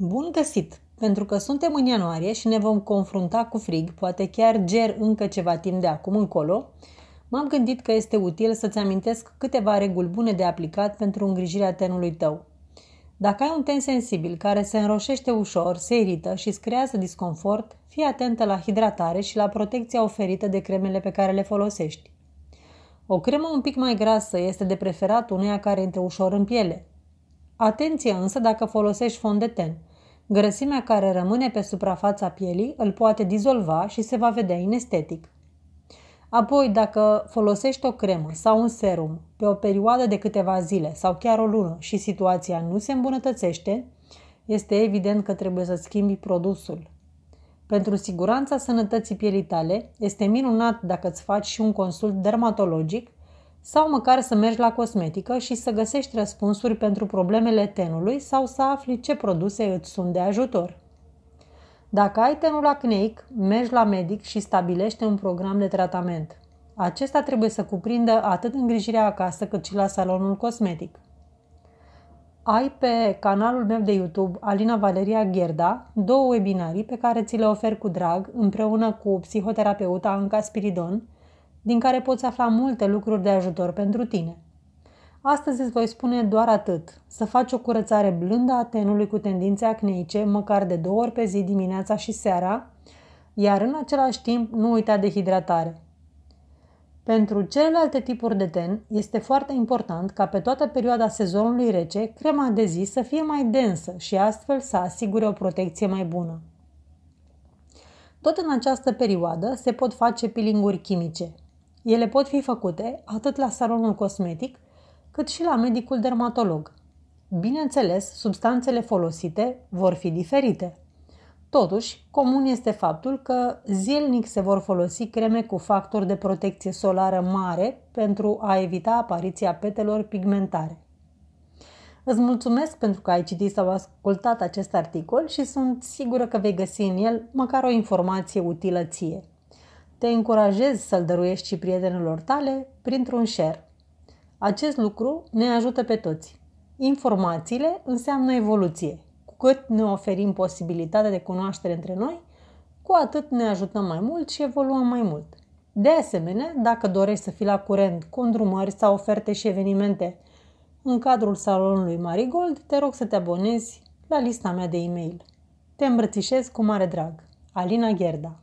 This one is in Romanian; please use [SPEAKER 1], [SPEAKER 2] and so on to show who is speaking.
[SPEAKER 1] Bun găsit! Pentru că suntem în ianuarie și ne vom confrunta cu frig, poate chiar ger încă ceva timp de acum încolo, m-am gândit că este util să-ți amintesc câteva reguli bune de aplicat pentru îngrijirea tenului tău. Dacă ai un ten sensibil care se înroșește ușor, se irită și îți creează disconfort, fii atentă la hidratare și la protecția oferită de cremele pe care le folosești. O cremă un pic mai grasă este de preferat uneia care intră ușor în piele. Atenție însă dacă folosești fond de ten. Grăsimea care rămâne pe suprafața pielii îl poate dizolva și se va vedea inestetic. Apoi, dacă folosești o cremă sau un serum pe o perioadă de câteva zile sau chiar o lună și situația nu se îmbunătățește, este evident că trebuie să schimbi produsul. Pentru siguranța sănătății pielii tale, este minunat dacă îți faci și un consult dermatologic sau măcar să mergi la cosmetică și să găsești răspunsuri pentru problemele tenului sau să afli ce produse îți sunt de ajutor. Dacă ai tenul acneic, mergi la medic și stabilește un program de tratament. Acesta trebuie să cuprindă atât îngrijirea acasă cât și la salonul cosmetic. Ai pe canalul meu de YouTube, Alina Valeria Gherda, două webinarii pe care ți le ofer cu drag împreună cu psihoterapeuta Anca Spiridon, din care poți afla multe lucruri de ajutor pentru tine. Astăzi îți voi spune doar atât. Să faci o curățare blândă a tenului cu tendințe acneice, măcar de două ori pe zi, dimineața și seara, iar în același timp nu uita de hidratare. Pentru celelalte tipuri de ten, este foarte important ca pe toată perioada sezonului rece, crema de zi să fie mai densă și astfel să asigure o protecție mai bună. Tot în această perioadă se pot face peelinguri chimice. Ele pot fi făcute atât la salonul cosmetic, cât și la medicul dermatolog. Bineînțeles, substanțele folosite vor fi diferite. Totuși, comun este faptul că zilnic se vor folosi creme cu factor de protecție solară mare pentru a evita apariția petelor pigmentare. Îți mulțumesc pentru că ai citit sau ascultat acest articol și sunt sigură că vei găsi în el măcar o informație utilă ție. Te încurajez să-l dăruiești și prietenilor tale printr-un share. Acest lucru ne ajută pe toți. Informațiile înseamnă evoluție. Cu cât ne oferim posibilitatea de cunoaștere între noi, cu atât ne ajutăm mai mult și evoluăm mai mult. De asemenea, dacă dorești să fii la curent cu îndrumări sau oferte și evenimente în cadrul salonului Marigold, te rog să te abonezi la lista mea de e-mail. Te îmbrățișez cu mare drag. Alina Gherda